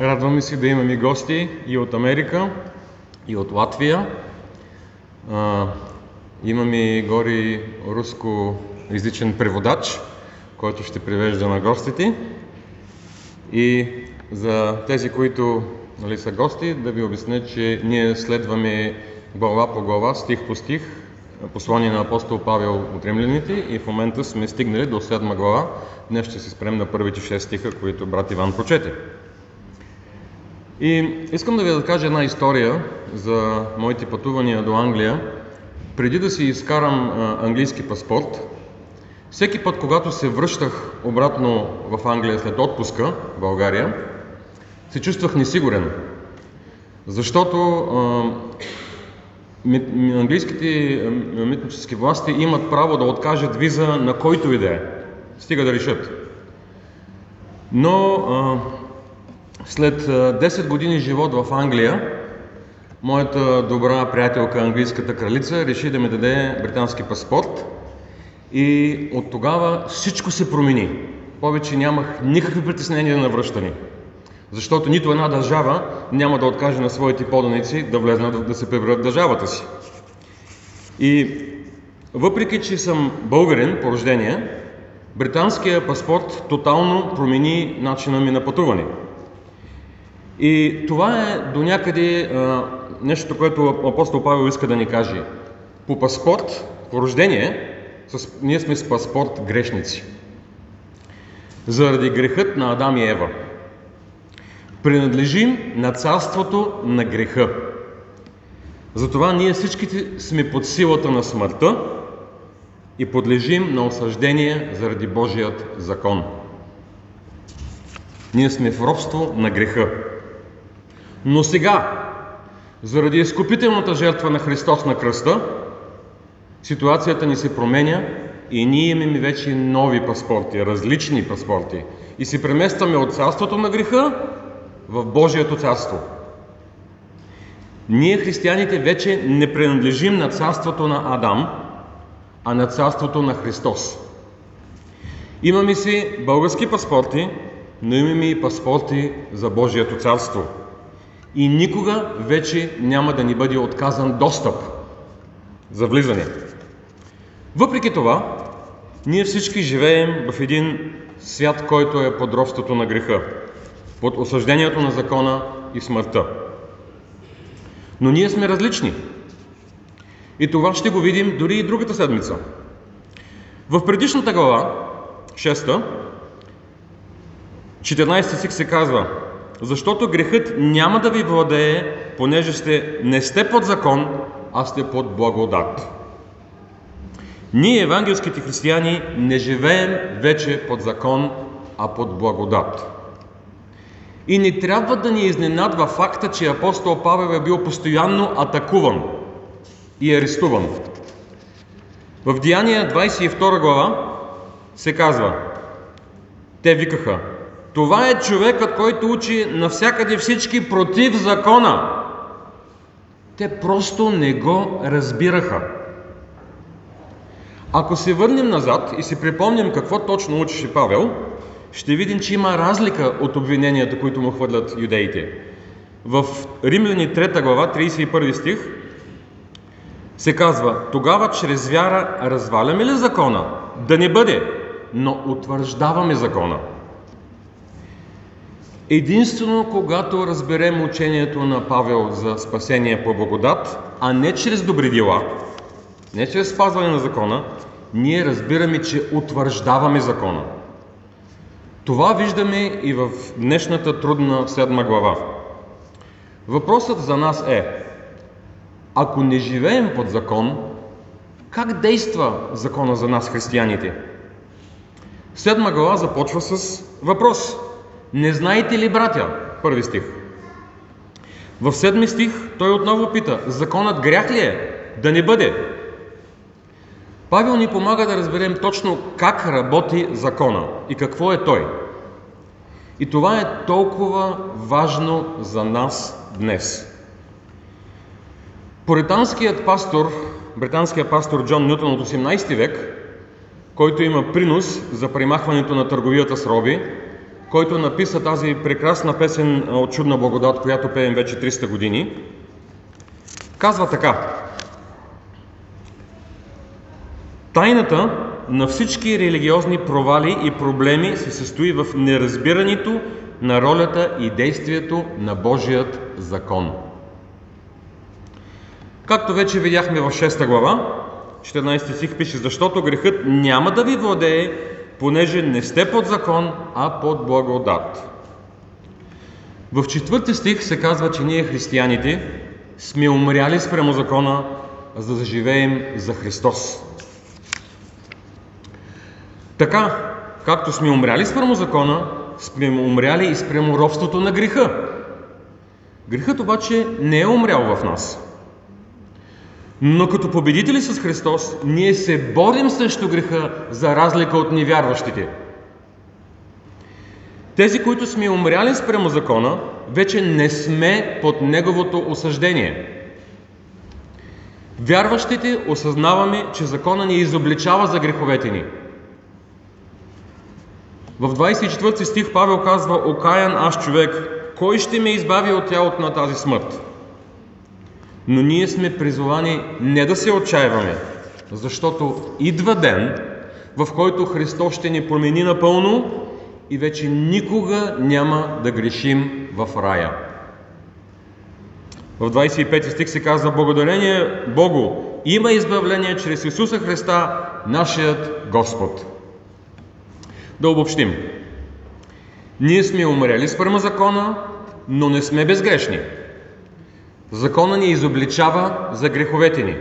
Радваме се да имаме гости и от Америка, и от Латвия. А, имаме гори руско-езичен преводач, който ще превежда на гостите. И за тези, които нали, са гости, да ви обясня, че ние следваме глава по глава, стих по стих, послание на апостол Павел от римляните и в момента сме стигнали до седма глава. Днес ще се спрем на първите шест стиха, които брат Иван прочете. И искам да ви разкажа една история за моите пътувания до Англия. Преди да си изкарам английски паспорт, всеки път, когато се връщах обратно в Англия след отпуска в България, се чувствах несигурен. Защото английските митнически власти имат право да откажат виза на който и да е, стига да решат. Но а, след 10 години живот в Англия, моята добра приятелка, английската кралица, реши да ми даде британски паспорт и от тогава всичко се промени. Повече нямах никакви притеснения на връщане. Защото нито една държава няма да откаже на своите поданици да влезнат да се преберат в държавата си. И въпреки, че съм българин по рождение, британския паспорт тотално промени начина ми на пътуване. И това е до някъде нещо, което апостол Павел иска да ни каже. По паспорт, по рождение, с, ние сме с паспорт грешници. Заради грехът на Адам и Ева. Принадлежим на царството на греха. Затова ние всичките сме под силата на смъртта и подлежим на осъждение заради Божият закон. Ние сме в робство на греха. Но сега, заради изкупителната жертва на Христос на кръста, ситуацията ни се променя и ние имаме вече нови паспорти, различни паспорти. И се преместваме от царството на греха в Божието царство. Ние, християните, вече не принадлежим на царството на Адам, а на царството на Христос. Имаме си български паспорти, но имаме и паспорти за Божието царство – и никога вече няма да ни бъде отказан достъп за влизане. Въпреки това, ние всички живеем в един свят, който е под робството на греха, под осъждението на закона и смъртта. Но ние сме различни. И това ще го видим дори и другата седмица. В предишната глава, 6, 14 стих се казва защото грехът няма да ви владее, понеже сте, не сте под закон, а сте под благодат. Ние, евангелските християни, не живеем вече под закон, а под благодат. И не трябва да ни изненадва факта, че апостол Павел е бил постоянно атакуван и арестуван. В Деяния 22 глава се казва, те викаха, това е човекът, който учи навсякъде всички против закона. Те просто не го разбираха. Ако се върнем назад и си припомним какво точно учеше Павел, ще видим, че има разлика от обвиненията, които му хвърлят юдеите. В Римляни 3 глава, 31 стих, се казва, тогава чрез вяра разваляме ли закона? Да не бъде, но утвърждаваме закона. Единствено, когато разберем учението на Павел за спасение по благодат, а не чрез добри дела, не чрез спазване на закона, ние разбираме, че утвърждаваме закона. Това виждаме и в днешната трудна седма глава. Въпросът за нас е, ако не живеем под закон, как действа закона за нас, християните? Седма глава започва с въпрос – не знаете ли, братя? Първи стих. В седми стих той отново пита, законът грях ли е? Да не бъде. Павел ни помага да разберем точно как работи закона и какво е той. И това е толкова важно за нас днес. Поританският пастор, британският пастор Джон Нютон от 18 век, който има принос за примахването на търговията с роби, който написа тази прекрасна песен от чудна благодат, която пеем вече 300 години, казва така. Тайната на всички религиозни провали и проблеми се състои в неразбирането на ролята и действието на Божият закон. Както вече видяхме в 6 глава, 14 стих пише, защото грехът няма да ви владее, понеже не сте под закон, а под благодат. В четвърти стих се казва, че ние християните сме умряли спрямо закона, за да живеем за Христос. Така, както сме умряли спрямо закона, сме умряли и спрямо робството на греха. Грехът обаче не е умрял в нас. Но като победители с Христос, ние се борим срещу греха, за разлика от невярващите. Тези, които сме умряли спрямо закона, вече не сме под неговото осъждение. Вярващите осъзнаваме, че закона ни изобличава за греховете ни. В 24 стих Павел казва, окаян аз човек, кой ще ме избави от тялото на тази смърт? Но ние сме призовани не да се отчаиваме, защото идва ден, в който Христос ще ни промени напълно и вече никога няма да грешим в рая. В 25 стих се казва Благодарение Богу, има избавление чрез Исуса Христа, нашият Господ. Да обобщим. Ние сме умрели спрямо закона, но не сме безгрешни. Закона ни изобличава за греховете ни.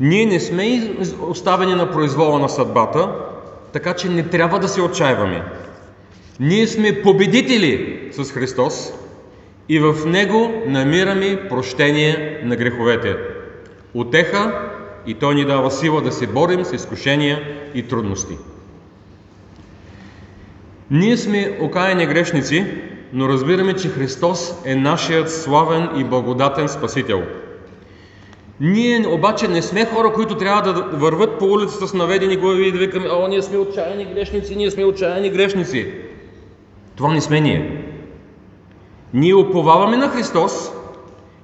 Ние не сме оставени на произвола на съдбата, така че не трябва да се отчаиваме. Ние сме победители с Христос и в Него намираме прощение на греховете. Отеха и Той ни дава сила да се борим с изкушения и трудности. Ние сме окаяни грешници, но разбираме, че Христос е нашият славен и благодатен Спасител. Ние обаче не сме хора, които трябва да върват по улицата с наведени глави и да викаме, о, ние сме отчаяни грешници, ние сме отчаяни грешници. Това не сме ние. Ние уповаваме на Христос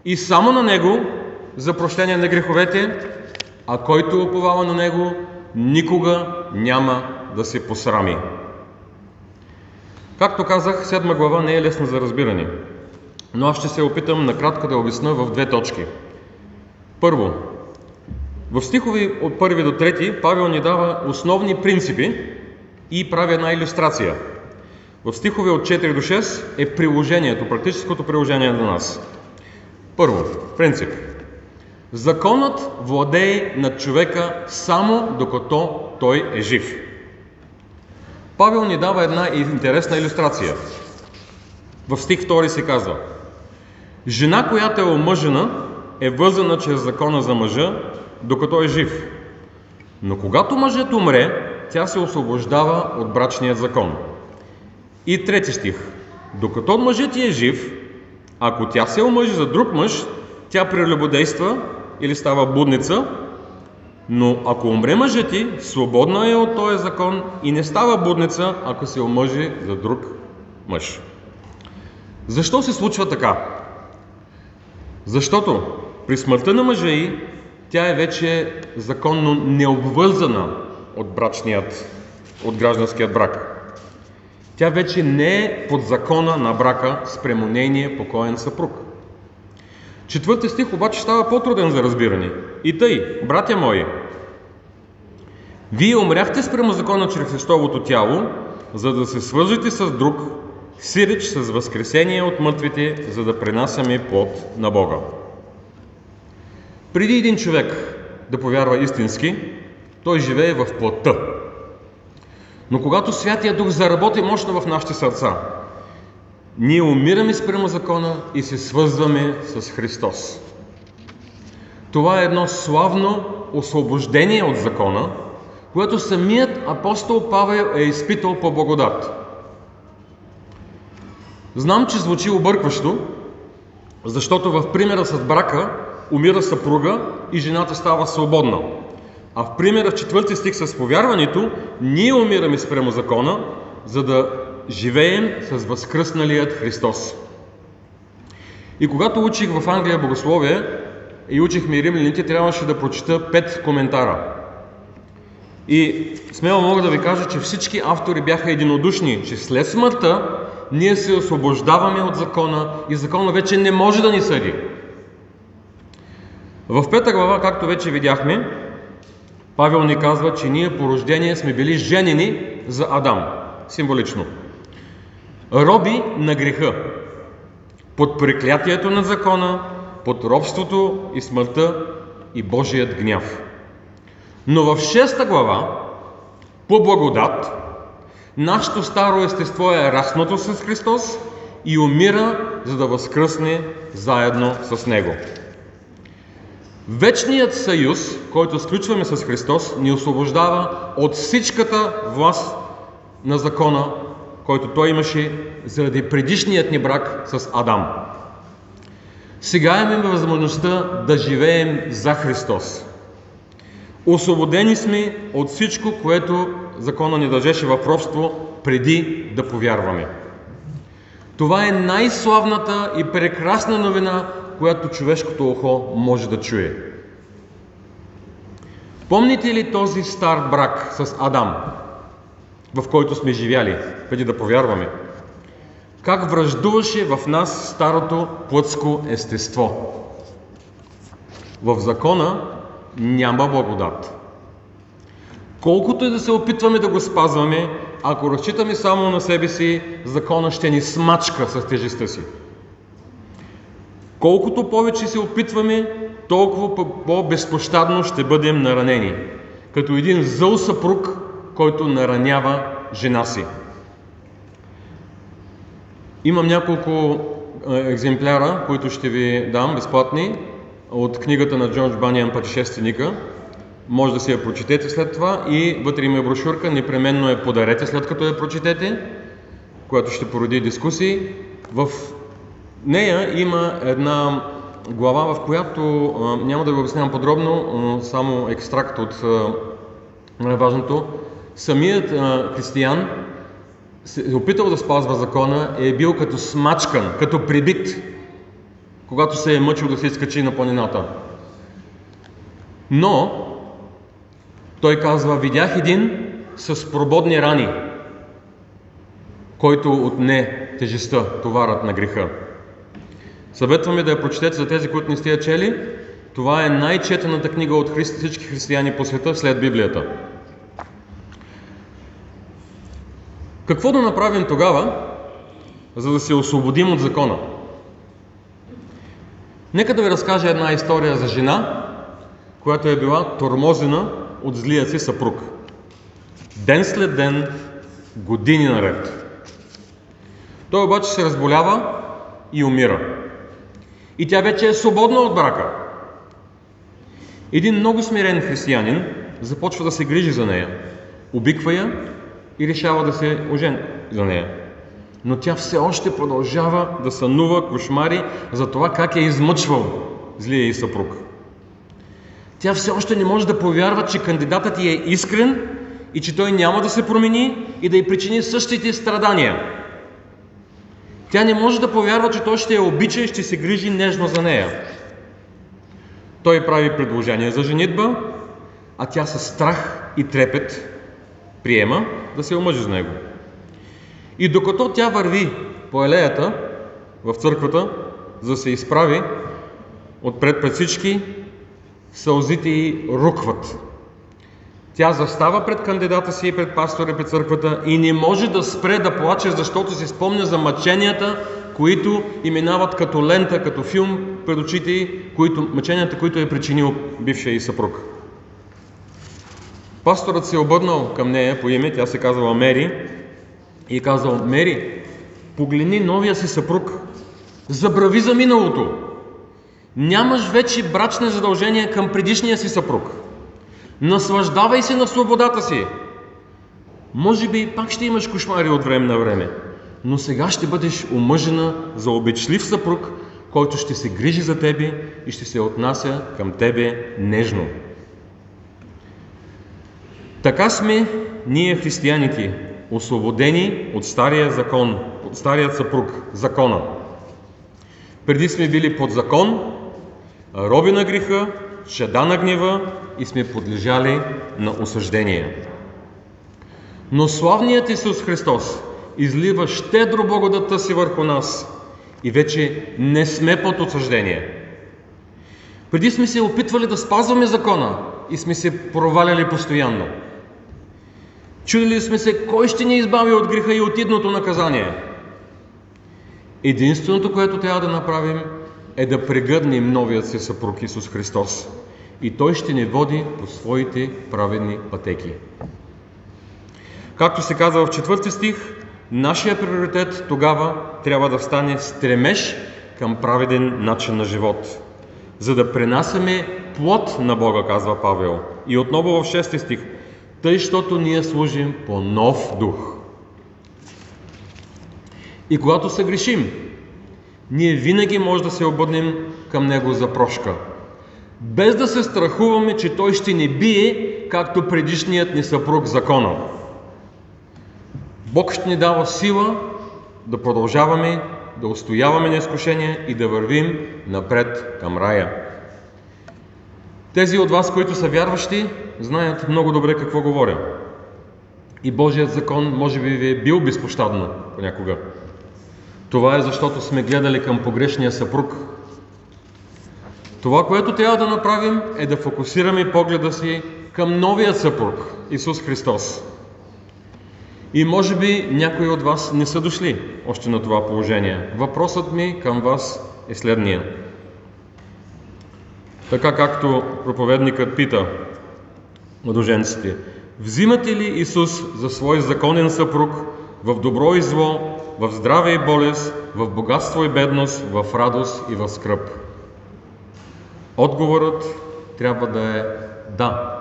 и само на Него за прощение на греховете, а който уповава на Него, никога няма да се посрами. Както казах, седма глава не е лесна за разбиране, но аз ще се опитам накратко да обясня в две точки. Първо, в стихови от първи до трети Павел ни дава основни принципи и прави една иллюстрация. В стихове от 4 до 6 е приложението, практическото приложение на нас. Първо, принцип. Законът владее над човека само докато той е жив. Павел ни дава една интересна иллюстрация. В стих 2 се казва Жена, която е омъжена, е вързана чрез закона за мъжа, докато е жив. Но когато мъжът умре, тя се освобождава от брачният закон. И трети стих. Докато мъжът ти е жив, ако тя се омъжи за друг мъж, тя прелюбодейства или става будница, но ако умре мъжът ти, свободна е от този закон и не става будница, ако се омъжи за друг мъж. Защо се случва така? Защото при смъртта на мъжа й, тя е вече законно необвързана от брачният, от гражданският брак. Тя вече не е под закона на брака спрямо нейния покоен съпруг. Четвърти стих обаче става по-труден за разбиране. И тъй, братя мои, вие умряхте спрямо закона чрез Христовото тяло, за да се свържете с друг, сиреч с възкресение от мъртвите, за да пренасяме плод на Бога. Преди един човек да повярва истински, той живее в плътта. Но когато Святия Дух заработи мощно в нашите сърца, ние умираме спрямо закона и се свързваме с Христос. Това е едно славно освобождение от закона, което самият апостол Павел е изпитал по благодат. Знам, че звучи объркващо, защото в примера с брака умира съпруга и жената става свободна. А в примера в четвърти стих с повярването, ние умираме спрямо закона, за да живеем с възкръсналият Христос. И когато учих в Англия богословие и учихме римляните, трябваше да прочита пет коментара. И смело мога да ви кажа, че всички автори бяха единодушни, че след смъртта ние се освобождаваме от закона и закона вече не може да ни съди. В пета глава, както вече видяхме, Павел ни казва, че ние по рождение сме били женени за Адам. Символично. Роби на греха. Под преклятието на закона, под робството и смъртта и Божият гняв. Но в шеста глава, по благодат, нашето старо естество е расното с Христос и умира, за да възкръсне заедно с Него. Вечният съюз, който сключваме с Христос, ни освобождава от всичката власт на закона, който той имаше заради предишният ни брак с Адам. Сега имаме възможността да живеем за Христос. Освободени сме от всичко, което закона ни дължеше в робство, преди да повярваме. Това е най-славната и прекрасна новина, която човешкото ухо може да чуе. Помните ли този стар брак с Адам, в който сме живяли, преди да повярваме? Как връждуваше в нас старото плътско естество? В закона няма благодат. Колкото и да се опитваме да го спазваме, ако разчитаме само на себе си, закона ще ни смачка с тежестта си. Колкото повече се опитваме, толкова по-безпощадно ще бъдем наранени. Като един зъл съпруг, който наранява жена си. Имам няколко екземпляра, които ще ви дам безплатни от книгата на Джордж Баниан Пътешественика. Може да си я прочетете след това и вътре има брошурка, непременно я подарете след като я прочетете, която ще породи дискусии. В нея има една глава, в която няма да ви обяснявам подробно, само екстракт от най-важното. Самият християн се е опитал да спазва закона, е бил като смачкан, като прибит, когато се е мъчил да се изкачи на планината. Но той казва, видях един с прободни рани, който отне тежестта, товарът на греха. Съветваме да я прочетете за тези, които не сте я чели. Това е най-четената книга от христи, всички християни по света след Библията. Какво да направим тогава, за да се освободим от закона? Нека да ви разкажа една история за жена, която е била тормозена от злия си съпруг. Ден след ден, години наред. Той обаче се разболява и умира. И тя вече е свободна от брака. Един много смирен християнин започва да се грижи за нея. Обиква я и решава да се ожени за нея. Но тя все още продължава да сънува кошмари за това как е измъчвал злия и съпруг. Тя все още не може да повярва, че кандидатът ти е искрен и че той няма да се промени и да й причини същите страдания. Тя не може да повярва, че той ще я обича и ще се грижи нежно за нея. Той прави предложение за женитба, а тя със страх и трепет приема да се омъжи с него. И докато тя върви по елеята в църквата, за да се изправи отпред пред всички, сълзите й рукват. Тя застава пред кандидата си и пред пастора пред църквата и не може да спре да плаче, защото се спомня за мъченията, които и минават като лента, като филм пред очите й, които, мъченията, които е причинил бившия и съпруг. Пасторът се е обърнал към нея по име, тя се казва Мери, и е казал, Мери, погледни новия си съпруг, забрави за миналото. Нямаш вече брачни задължения към предишния си съпруг. Наслаждавай се на свободата си. Може би пак ще имаш кошмари от време на време, но сега ще бъдеш омъжена за обечлив съпруг, който ще се грижи за тебе и ще се отнася към тебе нежно. Така сме ние християните. Освободени от стария закон, от старият съпруг, закона. Преди сме били под закон, роби на греха, шеда на гнева и сме подлежали на осъждение. Но славният Исус Христос излива щедро благодата си върху нас и вече не сме под осъждение. Преди сме се опитвали да спазваме закона и сме се проваляли постоянно. Чудили сме се, кой ще ни избави от греха и от идното наказание. Единственото, което трябва да направим, е да прегърнем новият си съпруг Исус Христос. И Той ще ни води по своите праведни пътеки. Както се казва в четвърти стих, нашия приоритет тогава трябва да стане стремеж към праведен начин на живот, за да пренасяме плод на Бога, казва Павел. И отново в 6 стих, тъй, щото ние служим по нов дух. И когато се грешим, ние винаги може да се обърнем към Него за прошка, без да се страхуваме, че Той ще ни бие, както предишният ни съпруг закона. Бог ще ни дава сила да продължаваме, да устояваме на изкушения и да вървим напред към рая. Тези от вас, които са вярващи, знаят много добре какво говоря. И Божият закон може би ви е бил безпощадно понякога. Това е защото сме гледали към погрешния съпруг. Това, което трябва да направим, е да фокусираме погледа си към новия съпруг, Исус Христос. И може би някои от вас не са дошли още на това положение. Въпросът ми към вас е следния. Така както проповедникът пита младоженците, взимате ли Исус за свой законен съпруг в добро и зло, в здраве и болест, в богатство и бедност, в радост и в скръп? Отговорът трябва да е да.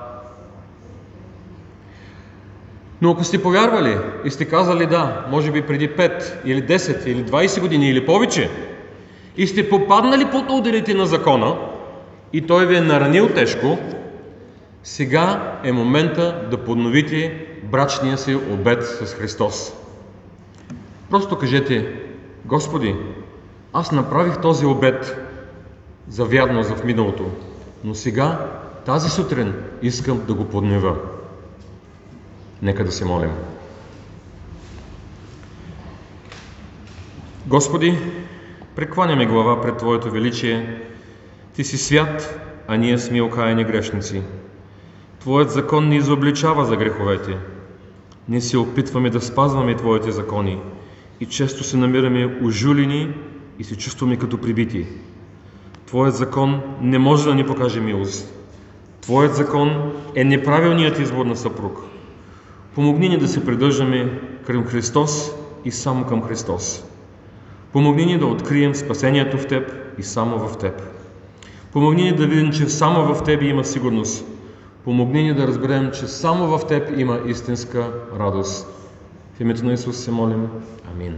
Но ако сте повярвали и сте казали да, може би преди 5 или 10 или 20 години или повече, и сте попаднали под ударите на закона, и той ви е наранил тежко, сега е момента да подновите брачния си обед с Христос. Просто кажете, Господи, аз направих този обед за вярност в миналото, но сега, тази сутрин, искам да го поднева. Нека да се молим. Господи, прекланяме глава пред Твоето величие. Ти си свят, а ние сме окаяни грешници. Твоят закон ни изобличава за греховете. Ние се опитваме да спазваме Твоите закони и често се намираме ужулени и се чувстваме като прибити. Твоят закон не може да ни покаже милост. Твоят закон е неправилният избор на съпруг. Помогни ни да се придържаме към Христос и само към Христос. Помогни ни да открием спасението в Теб и само в Теб. Помогни ни да видим, че само в Тебе има сигурност. Помогни ни да разберем, че само в Теб има истинска радост. В името на Исус се молим. Амин.